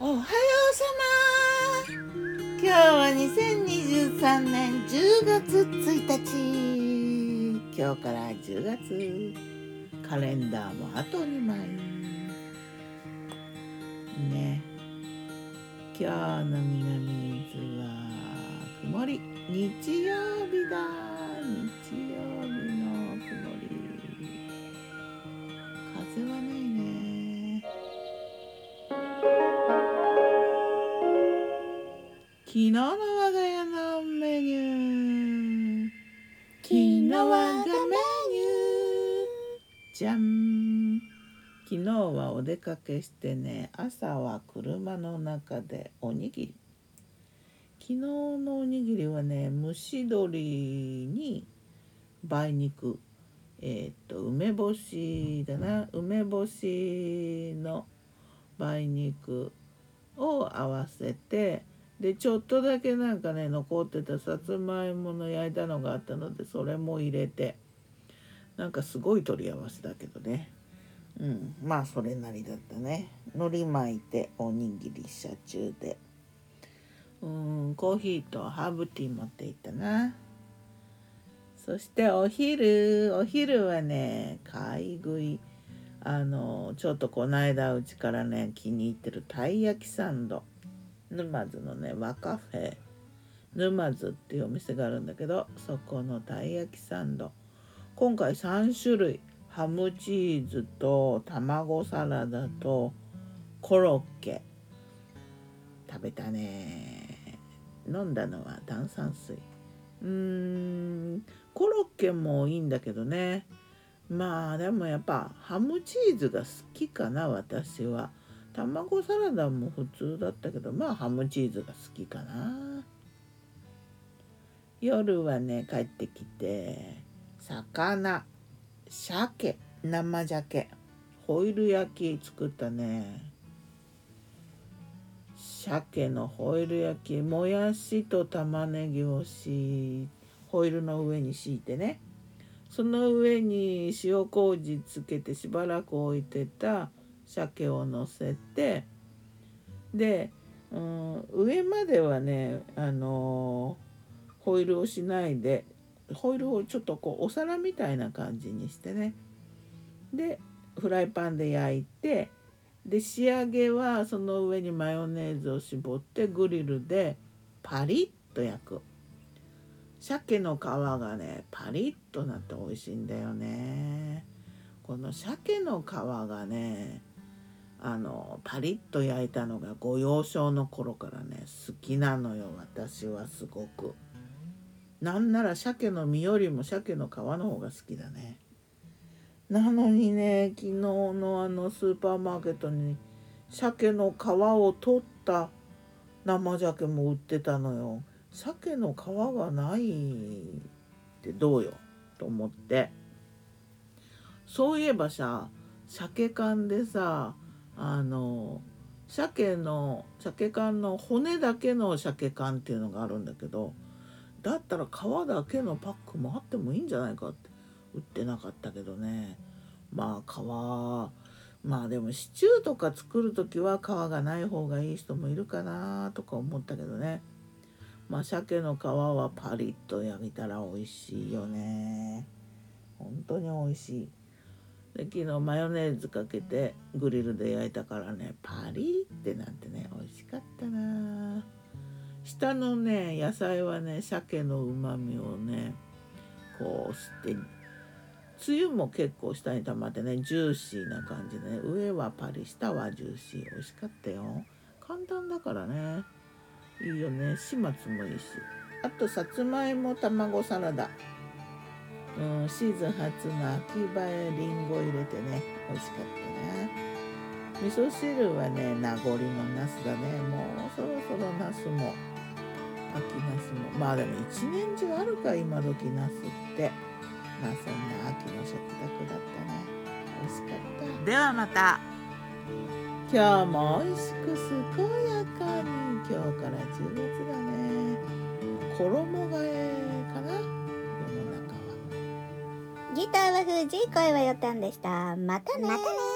おはようさま。今日は2023年10月1日。今日から10月。カレンダーもあと2枚ね。今日の南伊豆は曇り。日曜日だ。日曜日の曇り。風はね昨日の我が家のメニュー。昨日我がメニュー。じゃん昨日はお出かけしてね朝は車の中でおにぎり。昨日のおにぎりはね蒸し鶏に梅肉。えっ、と梅干しだな。梅干しの梅肉を合わせてでちょっとだけなんかね残ってたさつまいもの焼いたのがあったのでそれも入れてなんかすごい取り合わせだけどね。うんまあそれなりだったね。海苔巻いておにぎり車中で。うんコーヒーとハーブティー持っていったな。そしてお昼。お昼はね買い食い。あのちょっとこの間うちからね気に入ってるたい焼きサンド。沼津のね和カフェ。沼津っていうお店があるんだけどそこのたい焼きサンド。今回3種類。ハムチーズと卵サラダとコロッケ。食べたね。飲んだのは炭酸水。うーん。コロッケもいいんだけどね。まあでもやっぱハムチーズが好きかな私は。卵サラダも普通だったけどまあハムチーズが好きかな。夜はね帰ってきて魚鮭生鮭ホイル焼き作ったね。鮭のホイル焼きもやしと玉ねぎをしホイルの上に敷いてね。その上に塩麹つけてしばらく置いてた鮭を乗せてで、うん、上まではねあのホイルをしないでホイルをちょっとこうお皿みたいな感じにしてね。でフライパンで焼いてで仕上げはその上にマヨネーズを絞ってグリルでパリッと焼く。鮭の皮がねパリッとなって美味しいんだよね。この鮭の皮がねあのパリッと焼いたのがご幼少の頃からね好きなのよ私はすごく。なんなら鮭の身よりも鮭の皮の方が好きだね。なのにね昨日のあのスーパーマーケットに鮭の皮を取った生鮭も売ってたのよ。鮭の皮がないってどうよと思って。そういえばさ鮭缶でさあの鮭の鮭缶の骨だけの鮭缶っていうのがあるんだけどだったら皮だけのパックもあってもいいんじゃないかって売ってなかったけどね。まあ皮まあでもシチューとか作る時は皮がない方がいい人もいるかなとか思ったけどね。まあ鮭の皮はパリッと焼いたら美味しいよね。本当に美味しい。で昨日マヨネーズかけてグリルで焼いたからねパリってなんてね美味しかったな。下のね野菜はね鮭のうまみをねこう吸ってつゆも結構下に溜まってねジューシーな感じでね上はパリ下はジューシー美味しかったよ。簡単だからね。いいよね。始末もいいし。あとさつまいも卵サラダ。うんシーズン初の秋葉えりんご入れてね美味しかったね。味噌汁はね名残のナスだね。もうそろそろナスも秋ナスも。まあでも一年中あるか今時ナスって。まあそんな秋の食卓だったね。美味しかった。ではまた。今日も美味しく健やかに。今日から10月だね。衣替えかなギターは藤井声はよたんでした。またねまたね